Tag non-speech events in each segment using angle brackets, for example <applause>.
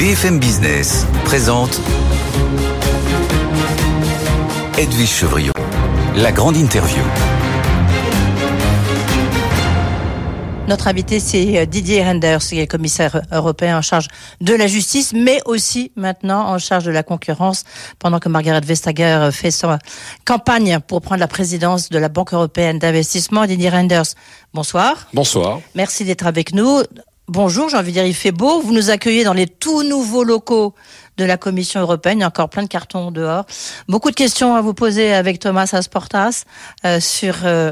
BFM Business présente Edwige Chevriot, la grande interview. Notre invité, c'est euh, Didier Renders, qui est commissaire européen en charge de la justice, mais aussi maintenant en charge de la concurrence, pendant que Margaret Vestager fait sa campagne pour prendre la présidence de la Banque européenne d'investissement. Didier Renders, bonsoir. Bonsoir. Merci d'être avec nous. Bonjour, j'ai envie de dire, il fait beau. Vous nous accueillez dans les tout nouveaux locaux de la Commission européenne. Il y a encore plein de cartons dehors. Beaucoup de questions à vous poser avec Thomas Asportas euh, sur euh,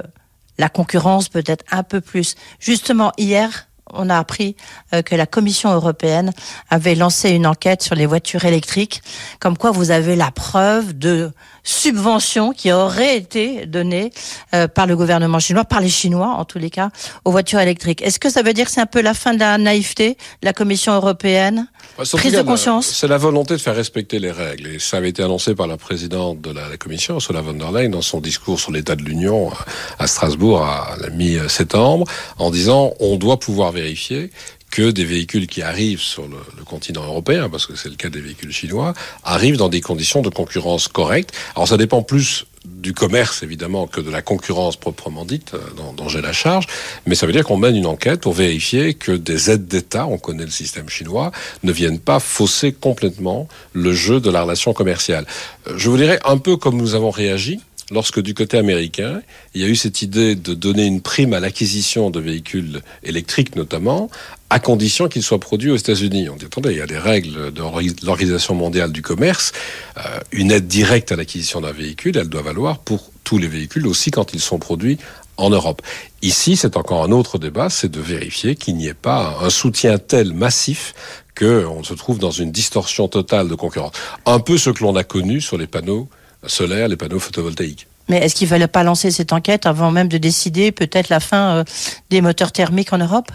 la concurrence peut-être un peu plus. Justement, hier, on a appris euh, que la Commission européenne avait lancé une enquête sur les voitures électriques, comme quoi vous avez la preuve de subventions qui auraient été données euh, par le gouvernement chinois, par les Chinois en tous les cas, aux voitures électriques. Est-ce que ça veut dire que c'est un peu la fin de la naïveté, la Commission européenne? Prise de conscience C'est la volonté de faire respecter les règles. Et ça avait été annoncé par la présidente de la, Commission, Ursula von der Leyen, dans son discours sur l'état de l'Union à Strasbourg à la mi-septembre, en disant on doit pouvoir vérifier que des véhicules qui arrivent sur le, le continent européen, parce que c'est le cas des véhicules chinois, arrivent dans des conditions de concurrence correctes. Alors ça dépend plus du commerce évidemment que de la concurrence proprement dite euh, dont, dont j'ai la charge, mais ça veut dire qu'on mène une enquête pour vérifier que des aides d'État, on connaît le système chinois, ne viennent pas fausser complètement le jeu de la relation commerciale. Euh, je vous dirais un peu comme nous avons réagi lorsque du côté américain, il y a eu cette idée de donner une prime à l'acquisition de véhicules électriques notamment, à condition qu'ils soient produits aux États-Unis. On dit, attendez, il y a des règles de l'Organisation mondiale du commerce. Euh, une aide directe à l'acquisition d'un véhicule, elle doit valoir pour tous les véhicules, aussi quand ils sont produits en Europe. Ici, c'est encore un autre débat, c'est de vérifier qu'il n'y ait pas un soutien tel massif qu'on se trouve dans une distorsion totale de concurrence. Un peu ce que l'on a connu sur les panneaux solaires, les panneaux photovoltaïques. Mais est-ce qu'il fallait pas lancer cette enquête avant même de décider peut-être la fin euh, des moteurs thermiques en Europe?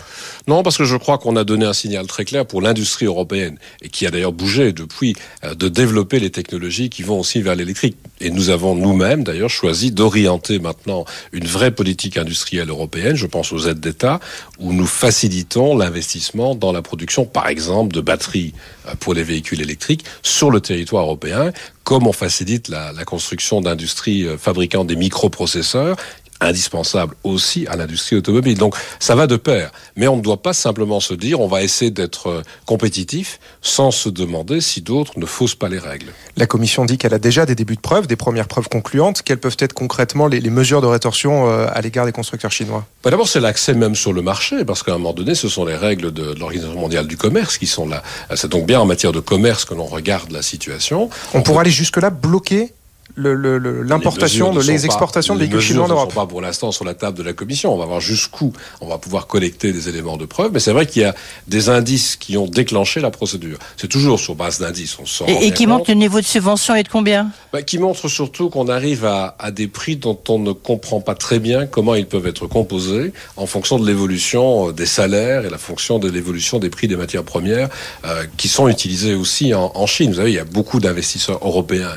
Non, parce que je crois qu'on a donné un signal très clair pour l'industrie européenne et qui a d'ailleurs bougé depuis euh, de développer les technologies qui vont aussi vers l'électrique. Et nous avons nous-mêmes d'ailleurs choisi d'orienter maintenant une vraie politique industrielle européenne, je pense aux aides d'État, où nous facilitons l'investissement dans la production, par exemple, de batteries euh, pour les véhicules électriques sur le territoire européen, comme on facilite la, la construction d'industries fabriquant des microprocesseurs indispensable aussi à l'industrie automobile. Donc ça va de pair. Mais on ne doit pas simplement se dire on va essayer d'être compétitif sans se demander si d'autres ne faussent pas les règles. La Commission dit qu'elle a déjà des débuts de preuves, des premières preuves concluantes. Quelles peuvent être concrètement les, les mesures de rétorsion euh, à l'égard des constructeurs chinois? Bah D'abord, c'est l'accès même sur le marché, parce qu'à un moment donné, ce sont les règles de, de l'Organisation mondiale du commerce qui sont là. C'est donc bien en matière de commerce que l'on regarde la situation. On, on pourra aller jusque-là bloquer l'importation, le, le, les, les exportations pas, de véhicules chinois en Europe. ne sont pas pour l'instant sur la table de la Commission. On va voir jusqu'où on va pouvoir collecter des éléments de preuve. Mais c'est vrai qu'il y a des indices qui ont déclenché la procédure. C'est toujours sur base d'indices. On sort et, et qui montre le niveau de subvention est de combien bah, Qui montre surtout qu'on arrive à, à, des prix dont on ne comprend pas très bien comment ils peuvent être composés en fonction de l'évolution des salaires et la fonction de l'évolution des prix des matières premières euh, qui sont utilisés aussi en, en Chine. Vous savez, il y a beaucoup d'investisseurs européens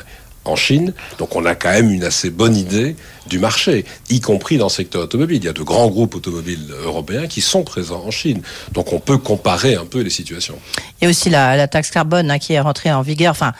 en Chine. Donc on a quand même une assez bonne idée du marché, y compris dans le secteur automobile. Il y a de grands groupes automobiles européens qui sont présents en Chine. Donc on peut comparer un peu les situations. Il y a aussi la, la taxe carbone hein, qui est rentrée en vigueur. Enfin,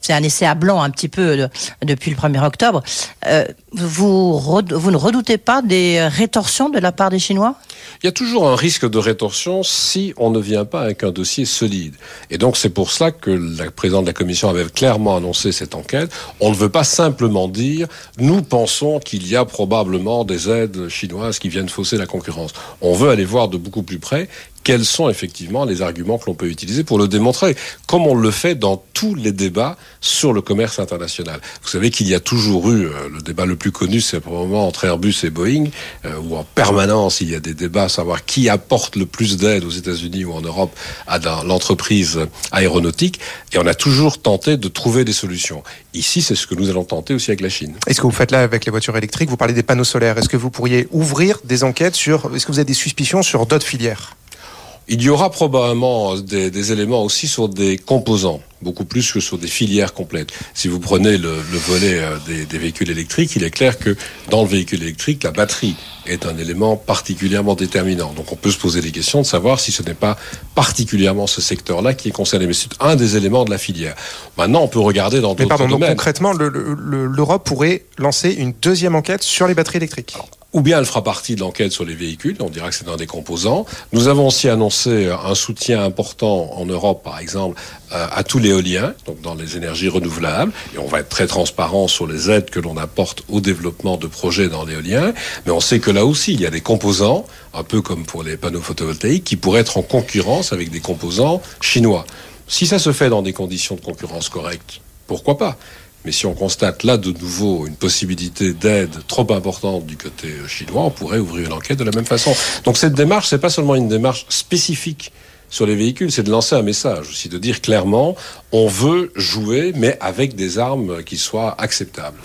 c'est un essai à blanc un petit peu de, depuis le 1er octobre. Euh, vous, vous ne redoutez pas des rétorsions de la part des Chinois? Il y a toujours un risque de rétorsion si on ne vient pas avec un dossier solide. Et donc c'est pour cela que la présidente de la Commission avait clairement annoncé cette enquête. On ne veut pas simplement dire nous pensons qu'il y a probablement des aides chinoises qui viennent fausser la concurrence. On veut aller voir de beaucoup plus près quels sont effectivement les arguments que l'on peut utiliser pour le démontrer, comme on le fait dans tous les débats sur le commerce international. Vous savez qu'il y a toujours eu, euh, le débat le plus connu, c'est probablement entre Airbus et Boeing, euh, où en permanence il y a des débats à savoir qui apporte le plus d'aide aux États-Unis ou en Europe à l'entreprise aéronautique, et on a toujours tenté de trouver des solutions. Ici, c'est ce que nous allons tenter aussi avec la Chine. Est-ce que vous faites là avec les voitures électriques Vous parlez des panneaux solaires. Est-ce que vous pourriez ouvrir des enquêtes sur, est-ce que vous avez des suspicions sur d'autres filières? Il y aura probablement des, des, éléments aussi sur des composants, beaucoup plus que sur des filières complètes. Si vous prenez le, le volet euh, des, des, véhicules électriques, il est clair que dans le véhicule électrique, la batterie est un élément particulièrement déterminant. Donc on peut se poser des questions de savoir si ce n'est pas particulièrement ce secteur-là qui est concerné. Mais c'est un des éléments de la filière. Maintenant, on peut regarder dans d'autres domaines. Mais pardon, donc concrètement, l'Europe pourrait lancer une deuxième enquête sur les batteries électriques ou bien elle fera partie de l'enquête sur les véhicules, on dira que c'est un des composants. Nous avons aussi annoncé un soutien important en Europe, par exemple, euh, à tout l'éolien, donc dans les énergies renouvelables, et on va être très transparent sur les aides que l'on apporte au développement de projets dans l'éolien, mais on sait que là aussi, il y a des composants, un peu comme pour les panneaux photovoltaïques, qui pourraient être en concurrence avec des composants chinois. Si ça se fait dans des conditions de concurrence correctes, pourquoi pas? Mais si on constate là de nouveau une possibilité d'aide trop importante du côté chinois, on pourrait ouvrir une enquête de la même façon. Donc cette démarche, c'est pas seulement une démarche spécifique sur les véhicules, c'est de lancer un message aussi, de dire clairement, on veut jouer, mais avec des armes qui soient acceptables.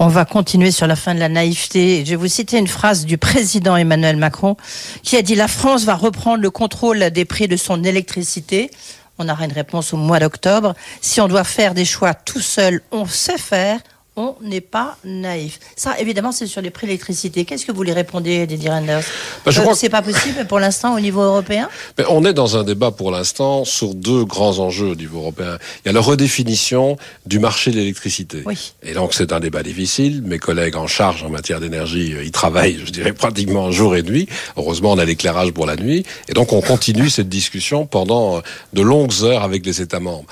On va continuer sur la fin de la naïveté. Je vais vous citer une phrase du président Emmanuel Macron qui a dit La France va reprendre le contrôle des prix de son électricité on aura une réponse au mois d'octobre. Si on doit faire des choix tout seul, on sait faire on n'est pas naïf. Ça, évidemment, c'est sur les prix d'électricité. Qu'est-ce que vous lui répondez, Didier Renders bah, Je euh, crois que c'est pas possible pour l'instant au niveau européen? Mais On est dans un débat pour l'instant sur deux grands enjeux au niveau européen. Il y a la redéfinition du marché de l'électricité. Oui. Et donc, c'est un débat difficile. Mes collègues en charge en matière d'énergie, euh, ils travaillent, je dirais, pratiquement jour et nuit. Heureusement, on a l'éclairage pour la nuit. Et donc, on continue cette discussion pendant de longues heures avec les États membres.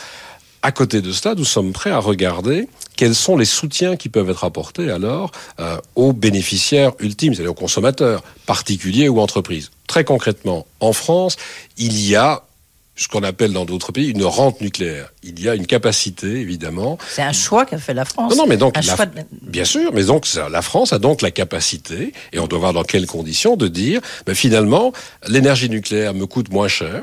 À côté de cela, nous sommes prêts à regarder quels sont les soutiens qui peuvent être apportés alors euh, aux bénéficiaires ultimes, c'est-à-dire aux consommateurs, particuliers ou entreprises. Très concrètement, en France, il y a ce qu'on appelle dans d'autres pays une rente nucléaire. Il y a une capacité, évidemment. C'est un choix qu'a fait la France. Non, non mais donc, bien sûr, mais donc la France a donc la capacité, et on doit voir dans quelles conditions, de dire, ben, finalement, l'énergie nucléaire me coûte moins cher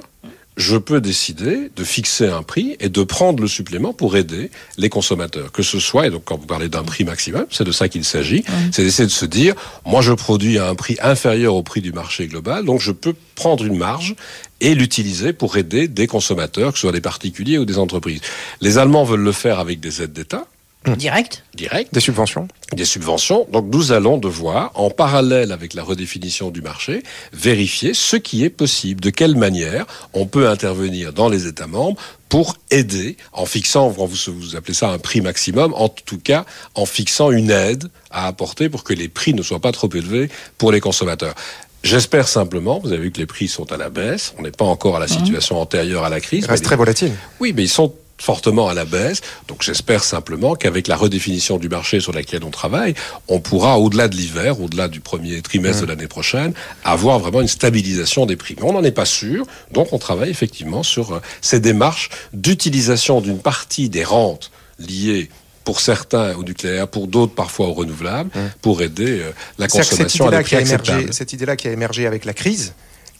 je peux décider de fixer un prix et de prendre le supplément pour aider les consommateurs. Que ce soit, et donc quand vous parlez d'un prix maximum, c'est de ça qu'il s'agit, c'est d'essayer de se dire, moi je produis à un prix inférieur au prix du marché global, donc je peux prendre une marge et l'utiliser pour aider des consommateurs, que ce soit des particuliers ou des entreprises. Les Allemands veulent le faire avec des aides d'État. Mmh. Direct Direct. Des subventions Des subventions. Donc nous allons devoir, en parallèle avec la redéfinition du marché, vérifier ce qui est possible, de quelle manière on peut intervenir dans les États membres pour aider, en fixant, vous, vous appelez ça un prix maximum, en tout cas en fixant une aide à apporter pour que les prix ne soient pas trop élevés pour les consommateurs. J'espère simplement, vous avez vu que les prix sont à la baisse, on n'est pas encore à la mmh. situation antérieure à la crise. Ils restent très volatiles. Oui, mais ils sont fortement à la baisse. Donc j'espère simplement qu'avec la redéfinition du marché sur laquelle on travaille, on pourra, au-delà de l'hiver, au-delà du premier trimestre de l'année prochaine, avoir vraiment une stabilisation des prix. Mais on n'en est pas sûr, donc on travaille effectivement sur euh, ces démarches d'utilisation d'une partie des rentes liées pour certains au nucléaire, pour d'autres parfois au renouvelable, pour aider euh, la consommation à des prix Cette idée-là qui a émergé avec la crise,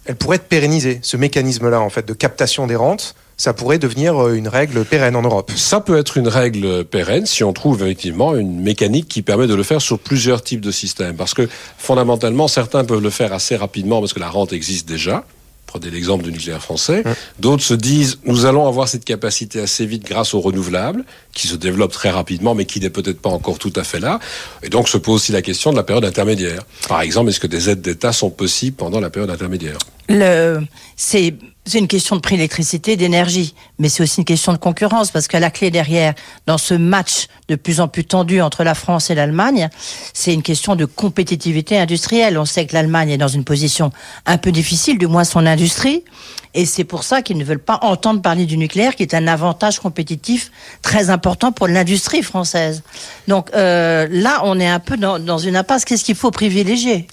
elle pourrait être pérennisée, ce mécanisme-là en fait de captation des rentes ça pourrait devenir euh, une règle pérenne en Europe. Ça peut être une règle pérenne si on trouve effectivement une mécanique qui permet de le faire sur plusieurs types de systèmes. Parce que fondamentalement, certains peuvent le faire assez rapidement parce que la rente existe déjà. Prenez l'exemple du nucléaire français. D'autres se disent, nous allons avoir cette capacité assez vite grâce aux renouvelables, qui se développent très rapidement, mais qui n'est peut-être pas encore tout à fait là. Et donc se pose aussi la question de la période intermédiaire. Par exemple, est-ce que des aides d'État sont possibles pendant la période intermédiaire? Le, c'est c'est une question de prix d'électricité, d'énergie, mais c'est aussi une question de concurrence, parce que la clé derrière, dans ce match de plus en plus tendu entre la France et l'Allemagne, c'est une question de compétitivité industrielle. On sait que l'Allemagne est dans une position un peu difficile, du moins son industrie, et c'est pour ça qu'ils ne veulent pas entendre parler du nucléaire, qui est un avantage compétitif très important pour l'industrie française. Donc euh, là, on est un peu dans, dans une impasse. Qu'est-ce qu'il faut privilégier?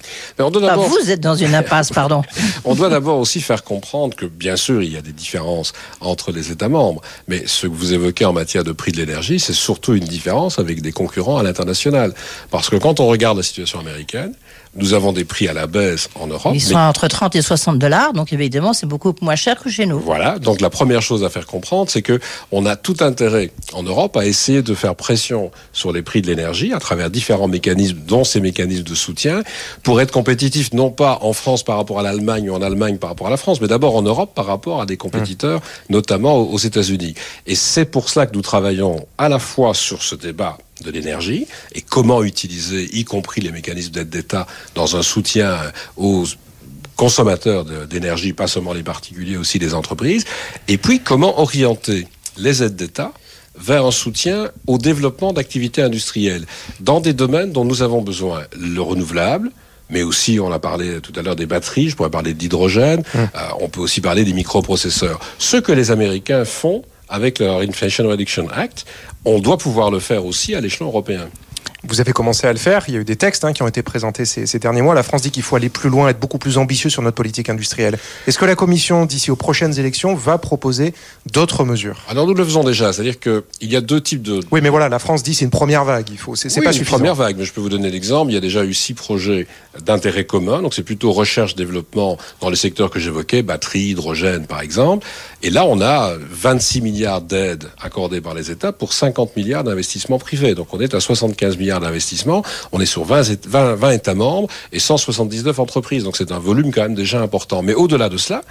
Vous êtes dans une impasse, pardon. <laughs> <laughs> on doit d'abord aussi faire comprendre que, bien sûr, il y a des différences entre les États membres, mais ce que vous évoquez en matière de prix de l'énergie, c'est surtout une différence avec des concurrents à l'international. Parce que quand on regarde la situation américaine, Nous avons des prix à la baisse en Europe. Ils sont entre 30 et 60 dollars, donc évidemment, c'est beaucoup moins cher que chez nous. Voilà. Donc la première chose à faire comprendre, c'est que on a tout intérêt en Europe à essayer de faire pression sur les prix de l'énergie à travers différents mécanismes, dont ces mécanismes de soutien, pour être compétitif non pas en France par rapport à l'Allemagne ou en Allemagne par rapport à la France, mais d'abord en Europe par rapport à des compétiteurs, notamment aux États-Unis. Et c'est pour cela que nous travaillons à la fois sur ce débat de l'énergie et comment utiliser, y compris les mécanismes d'aide d'État, dans un soutien aux consommateurs d'énergie, pas seulement les particuliers, aussi les entreprises, et puis comment orienter les aides d'État vers un soutien au développement d'activités industrielles dans des domaines dont nous avons besoin. Le renouvelable, mais aussi, on a parlé tout à l'heure des batteries, je pourrais parler d'hydrogène, mmh. euh, on peut aussi parler des microprocesseurs. Ce que les Américains font avec leur Inflation Reduction Act, on doit pouvoir le faire aussi à l'échelon européen. Vous avez commencé à le faire. Il y a eu des textes hein, qui ont été présentés ces, derniers mois. La France dit qu'il faut aller plus loin, être beaucoup plus ambitieux sur notre politique industrielle. Est-ce que la Commission, d'ici aux prochaines élections, va proposer d'autres mesures? Alors nous le faisons déjà. C'est-à-dire qu'il y a deux types de. Oui, mais voilà, la France dit c'est une première vague. Il faut. C'est oui, pas une première vague. Mais je peux vous donner l'exemple. Il y a déjà eu six projets d'intérêt commun. Donc c'est plutôt recherche-développement dans les secteurs que j'évoquais, batterie, hydrogène, par exemple. Et là, on a 26 milliards d'aides accordées par les États pour 50 milliards d'investissements privés. Donc on est à 75 milliards d'investissements. On est sur 20, 20, 20 États membres et 179 entreprises. Donc c'est un volume quand même déjà important. Mais au-delà de cela,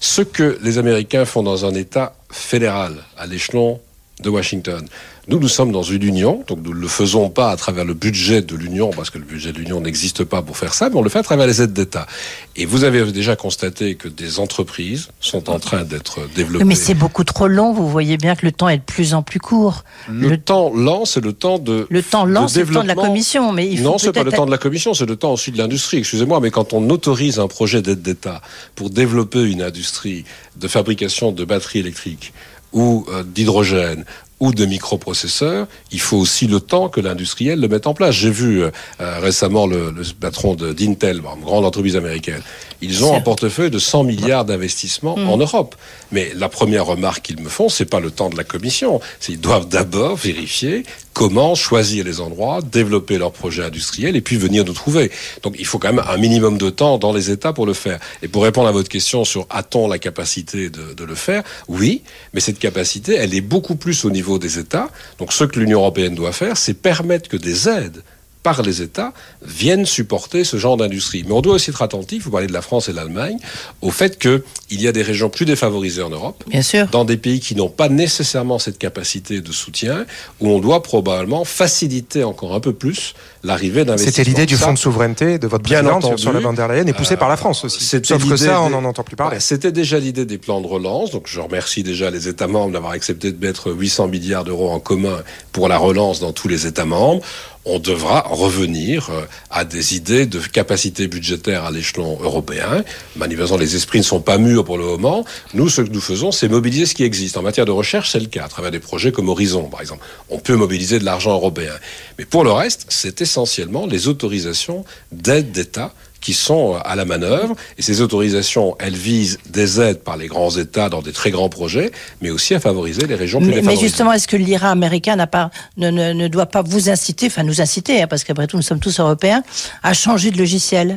ce que les Américains font dans un État fédéral à l'échelon de Washington, nous, nous sommes dans une union, donc nous ne le faisons pas à travers le budget de l'union, parce que le budget de l'union n'existe pas pour faire ça, mais on le fait à travers les aides d'État. Et vous avez déjà constaté que des entreprises sont en train d'être développées. Mais c'est beaucoup trop long, vous voyez bien que le temps est de plus en plus court. Le, temps lent, c'est le temps de Le temps lent, c'est le temps de la Commission. Mais il faut non, c'est pas le temps de la Commission, c'est le temps aussi de l'industrie. Excusez-moi, mais quand on autorise un projet d'aide d'État pour développer une industrie de fabrication de batteries électriques, ou euh, d'hydrogène ou de microprocesseurs, il faut aussi le temps que l'industriel le mette en place. J'ai vu euh, euh, récemment le, le patron d'Intel, une grande entreprise américaine. Ils ont un portefeuille de 100 milliards d'investissements mm. en Europe. Mais la première remarque qu'ils me font, c'est pas le temps de la commission. Ils doivent d'abord vérifier comment choisir les endroits, développer leurs projets industriels et puis venir nous trouver. Donc il faut quand même un minimum de temps dans les États pour le faire. Et pour répondre à votre question sur a-t-on la capacité de, de, le faire Oui, mais cette capacité, elle est beaucoup plus au niveau des États. Donc ce que l'Union européenne doit faire, c'est permettre que des aides par les États viennent supporter ce genre d'industrie. Mais on doit aussi être attentif, vous parlez de la France et de l'Allemagne, au fait qu'il y a des régions plus défavorisées en Europe, Bien sûr. dans des pays qui n'ont pas nécessairement cette capacité de soutien, où on doit probablement faciliter encore un peu plus l'arrivée d'investissements. C'était l'idée du fonds de souveraineté de votre bien entendu, sur la bande der et poussé par la France aussi. Sauf que ça, on n'en entend plus parler. C'était déjà l'idée des plans de relance, donc je remercie déjà les États membres d'avoir accepté de mettre 800 milliards d'euros en commun pour la relance dans tous les États membres on devra revenir euh, à des idées de capacité budgétaire à l'échelon européen. Manifestement, les esprits ne sont pas mûrs pour le moment. Nous, ce que nous faisons, c'est mobiliser ce qui existe. En matière de recherche, c'est le cas, à travers des projets comme Horizon, par exemple. On peut mobiliser de l'argent européen. Mais pour le reste, c'est essentiellement les autorisations d'aide d'État qui sont à la manœuvre. Et ces autorisations, elles visent des aides par les grands États dans des très grands projets, mais aussi à favoriser les régions plus mais, défavorisées. Mais justement, est-ce que l'IRA américain n'a pas, ne, ne, ne, doit pas vous inciter, enfin nous inciter, hein, parce qu'après tout nous sommes tous européens, à changer de logiciel?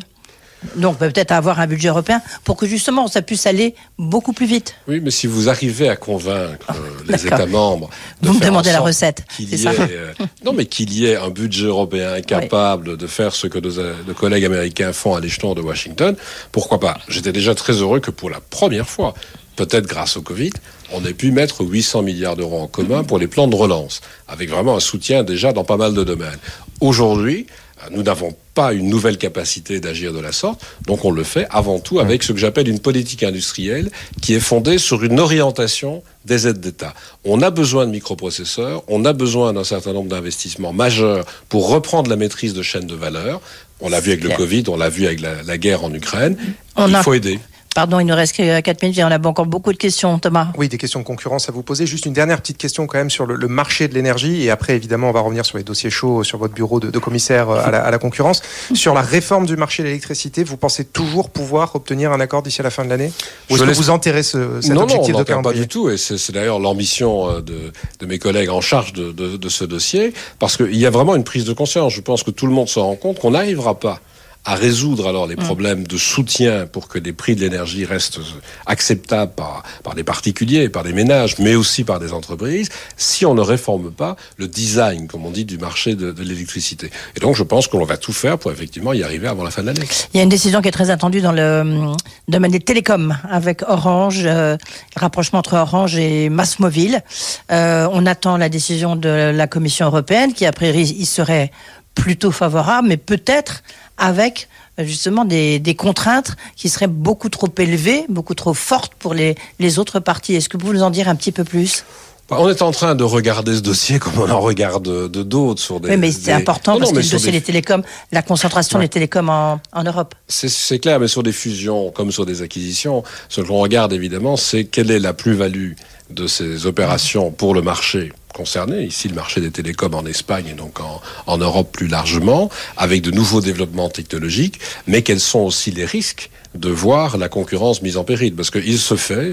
Donc peut-être avoir un budget européen pour que justement ça puisse aller beaucoup plus vite. Oui, mais si vous arrivez à convaincre euh, <laughs> les États membres, de vous me demandez la recette. Euh, non, mais qu'il y ait un budget européen capable oui. de faire ce que nos, nos, collègues américains font à l'échelon de Washington, pourquoi pas? J'étais déjà très heureux que pour la première fois, peut-être grâce au Covid, on ait pu mettre 800 milliards d'euros en commun pour les plans de relance, avec vraiment un soutien déjà dans pas mal de domaines. Aujourd'hui, nous n'avons pas une nouvelle capacité d'agir de la sorte, donc on le fait avant tout avec ce que j'appelle une politique industrielle qui est fondée sur une orientation des aides d'État. On a besoin de microprocesseurs, on a besoin d'un certain nombre d'investissements majeurs pour reprendre la maîtrise de chaînes de valeur. On l'a vu avec le Covid, on l'a vu avec la, la, guerre en Ukraine. On Il a... faut aider. Pardon, il nous reste que 4 minutes et on a encore beaucoup de questions, Thomas. Oui, des questions de concurrence à vous poser. Juste une dernière petite question quand même sur le, le marché de l'énergie. Et après, évidemment, on va revenir sur les dossiers chauds sur votre bureau de, de commissaire à la, à la, concurrence. Sur la réforme du marché de l'électricité, vous pensez toujours pouvoir obtenir un accord d'ici à la fin de l'année? Ou est-ce que vous enterrez ce, cet non, objectif non, on de calendrier pas du tout. Et c'est d'ailleurs l'ambition de, de, mes collègues en charge de, de, de ce dossier. Parce qu'il y a vraiment une prise de conscience. Je pense que tout le monde se rend compte qu'on n'arrivera pas à résoudre alors les Mm. problèmes de soutien pour que les prix de l'énergie restent acceptables par, par des particuliers, par des ménages, mais aussi par des entreprises, si on ne réforme pas le design, comme on dit, du marché de, de l'électricité. Et donc, je pense qu'on va tout faire pour effectivement y arriver avant la fin de l'année. Il y a une décision qui est très attendue dans le hum, domaine des télécoms avec Orange, euh, rapprochement entre Orange et Massmobile. Euh, on attend la décision de la Commission européenne qui, a priori, y serait plutôt favorable, mais peut-être avec euh, justement des, des contraintes qui seraient beaucoup trop élevées, beaucoup trop fortes pour les, les autres parties. Est-ce que vous pouvez nous en dire un petit peu plus? Bah, On est en train de regarder ce dossier comme on en regarde de d'autres sur des. Oui, mais c'est des- important Non, parce non, que le dossier des- des télécoms, la concentration des télécoms en, en Europe. C'est- C'est clair, mais sur des fusions comme sur des acquisitions, ce que l'on regarde évidemment, c'est quelle est la plus-value de ces opérations pour le marché concerné, ici le marché des télécoms en Espagne et donc en, en Europe plus largement, avec de nouveaux développements technologiques, mais quels sont aussi les risques de voir la concurrence mise en péril? Parce qu'il se fait,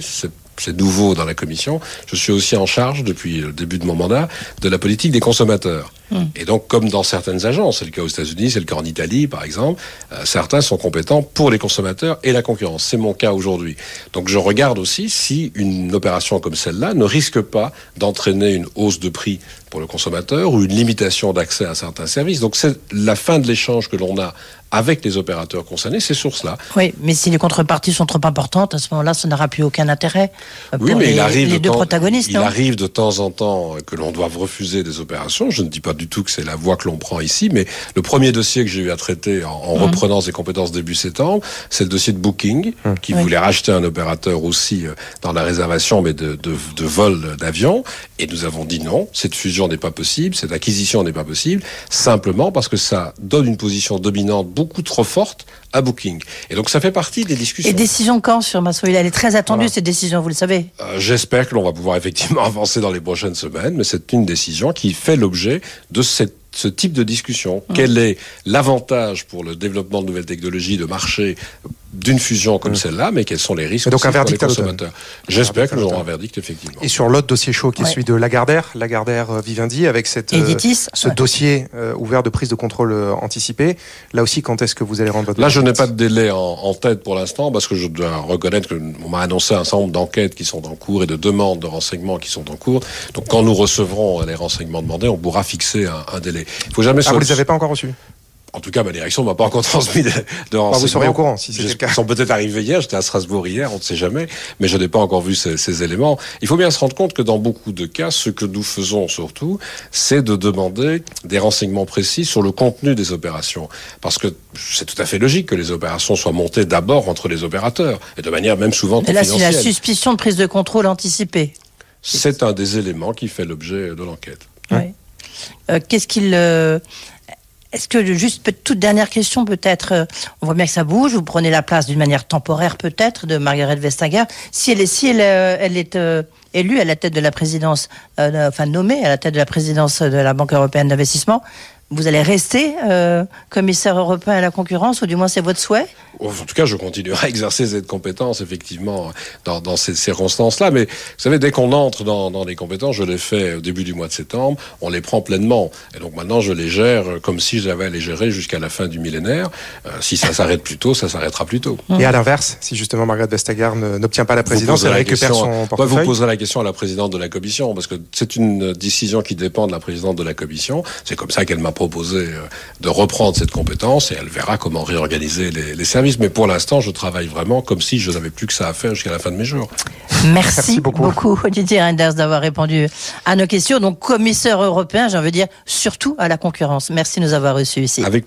c'est nouveau dans la commission, je suis aussi en charge depuis le début de mon mandat de la politique des consommateurs. Et donc, comme dans certaines agences, c'est le cas aux États-Unis, c'est le cas en Italie, par exemple, euh, certains sont compétents pour les consommateurs et la concurrence. C'est mon cas aujourd'hui. Donc, je regarde aussi si une opération comme celle-là ne risque pas d'entraîner une hausse de prix pour le consommateur ou une limitation d'accès à certains services. Donc, c'est la fin de l'échange que l'on a avec les opérateurs concernés, c'est sur cela. Oui, mais si les contreparties sont trop importantes, à ce moment-là, ça n'aura plus aucun intérêt euh, pour Oui, mais les, il arrive les de deux temps- protagonistes, Il non arrive de temps en temps que l'on doive refuser des opérations. Je ne dis pas du tout que c'est la voie que l'on prend ici, mais le premier dossier que j'ai eu à traiter en, en Mhm. reprenant ses compétences début septembre, c'est le dossier de Booking, qui Oui. voulait racheter un opérateur aussi euh, dans la réservation, mais de, de, de vol d'avion. Et nous avons dit non, cette fusion n'est pas possible, cette acquisition n'est pas possible, simplement parce que ça donne une position dominante beaucoup trop forte à Booking. Et donc ça fait partie des discussions. Et décision quand sur Massoïl Elle est très attendue, Voilà. cette décision, vous le savez. Euh, J'espère que l'on va pouvoir effectivement <laughs> avancer dans les prochaines semaines, mais c'est une décision qui fait l'objet de cette- ce type de discussion. Quel est l'avantage pour le développement de nouvelles technologies de marché d'une fusion comme celle-là, mais quels sont les risques donc un pour les verdict à l'automne. consommateurs J'espère que nous aurons un verdict, effectivement. Et sur l'autre dossier chaud qui est celui de Lagardère, Lagardère euh, Vivendi, avec cette, euh, ce Ouais. dossier euh, ouvert de prise de contrôle euh, anticipé. Là aussi, quand est-ce que vous allez rendre votre Là, je n'ai pas de délai en, en tête pour l'instant parce que je dois reconnaître qu'on m'a annoncé un certain nombre d'enquêtes qui sont en cours et de demandes de renseignements qui sont en cours. Donc, quand nous recevrons les renseignements demandés, on pourra fixer un, un délai. Il faut jamais Ah, vous se- les avez pas encore reçus En tout cas, ma direction ne m'a pas encore <laughs> transmis de, de renseignements. Bah, Vous serez au courant si c'était le cas. Ils sont peut-être arrivés hier, j'étais à Strasbourg hier, on ne sait jamais, mais je n'ai pas encore vu ces, ces éléments. Il faut bien se rendre compte que dans beaucoup de cas, ce que nous faisons surtout, c'est de demander des renseignements précis sur le contenu des opérations. Parce que c'est tout à fait logique que les opérations soient montées d'abord entre les opérateurs, et de manière même souvent Et là, c'est la confidentielle. suspicion de prise de contrôle anticipée. C'est un des éléments qui fait l'objet de l'enquête. Oui. Euh, Qu'est-ce qu'il. euh, Est-ce que, juste toute dernière question, peut-être, euh, on voit bien que ça bouge, vous prenez la place d'une manière temporaire, peut-être, de Margaret Vestager. Si elle est, si elle, euh, est euh, élue à la tête de la présidence, euh, enfin nommée à la tête de la présidence de la Banque européenne d'investissement, vous allez rester euh, commissaire européen à la concurrence, ou du moins c'est votre souhait? En tout cas, je continuerai à exercer cette compétence, effectivement, dans, dans ces circonstances-là. Mais vous savez, dès qu'on entre dans, dans les compétences, je l'ai fait au début du mois de septembre, on les prend pleinement. Et donc maintenant, je les gère comme si j'avais à les gérer jusqu'à la fin du millénaire. Euh, si ça s'arrête plus tôt, ça s'arrêtera plus tôt. Et à l'inverse, si justement Margaret Vestager n'obtient pas la présidence, elle récupère question- son Ouais, vous portefeuille? poserez la question à la présidente de la commission, parce que c'est une décision qui dépend de la présidente de la commission. C'est comme ça qu'elle m'a proposé euh, de reprendre cette compétence et elle verra comment réorganiser les, les services. Mais pour l'instant, je travaille vraiment comme si je n'avais plus que ça à faire jusqu'à la fin de mes jours. Merci, Merci beaucoup. beaucoup. Didier Reinders, d'avoir répondu à nos questions. Donc, commissaire européen, j'ai envie de dire, surtout à la concurrence. Merci de nous avoir reçus ici. Avec